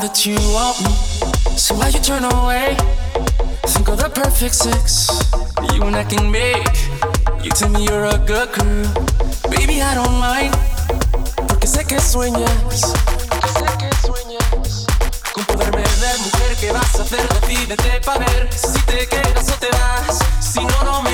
that you want me. So why you turn away? Think of the perfect sex you and I can make. You tell me you're a good girl, baby I don't mind. Porque sé que sueñas, sé que sueñas con poderme ver, mujer. ¿Qué vas a hacer? Decídete pa ver si te quedas o te vas. Si no, no me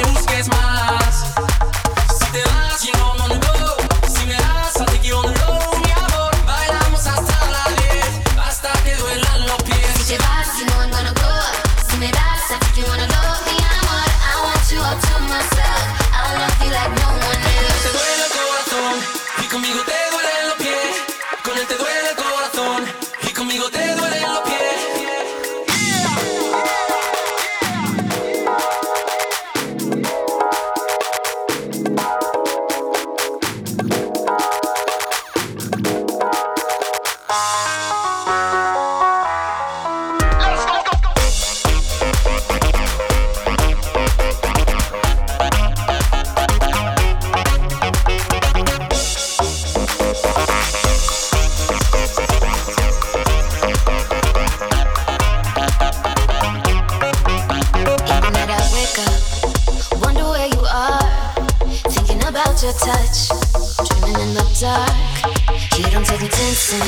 your touch, dreaming in the dark. You don't take attention,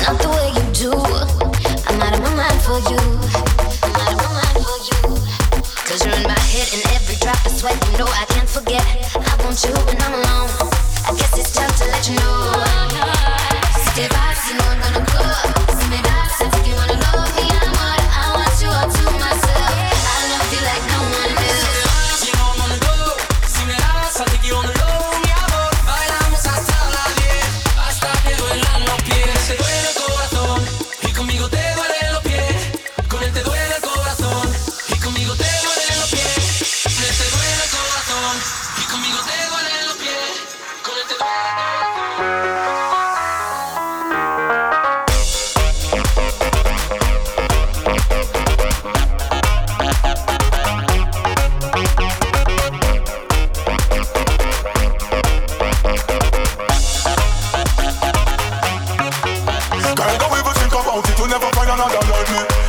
not the way you do. I'm out of my mind for you. I'm out of my mind for you. Cause you're in my head and every drop of sweat. You know I can't forget. I want you when I'm alone. I guess it's time to let you know.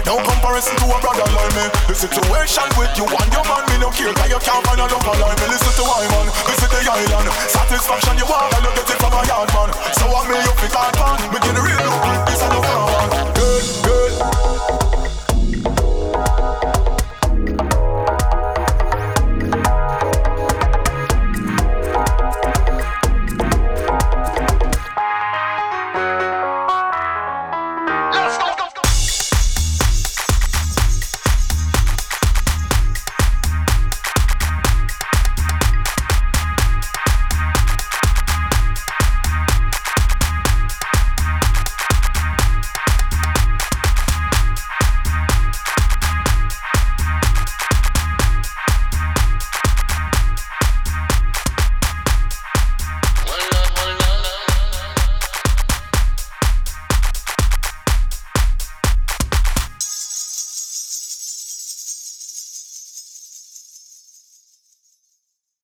No comparison to a brother like me. The situation with you and your man, me no care, cause you can't find a lover like me. Listen to why man, visit the island. Satisfaction you want, and you get it from a yard man. So I may you fit hard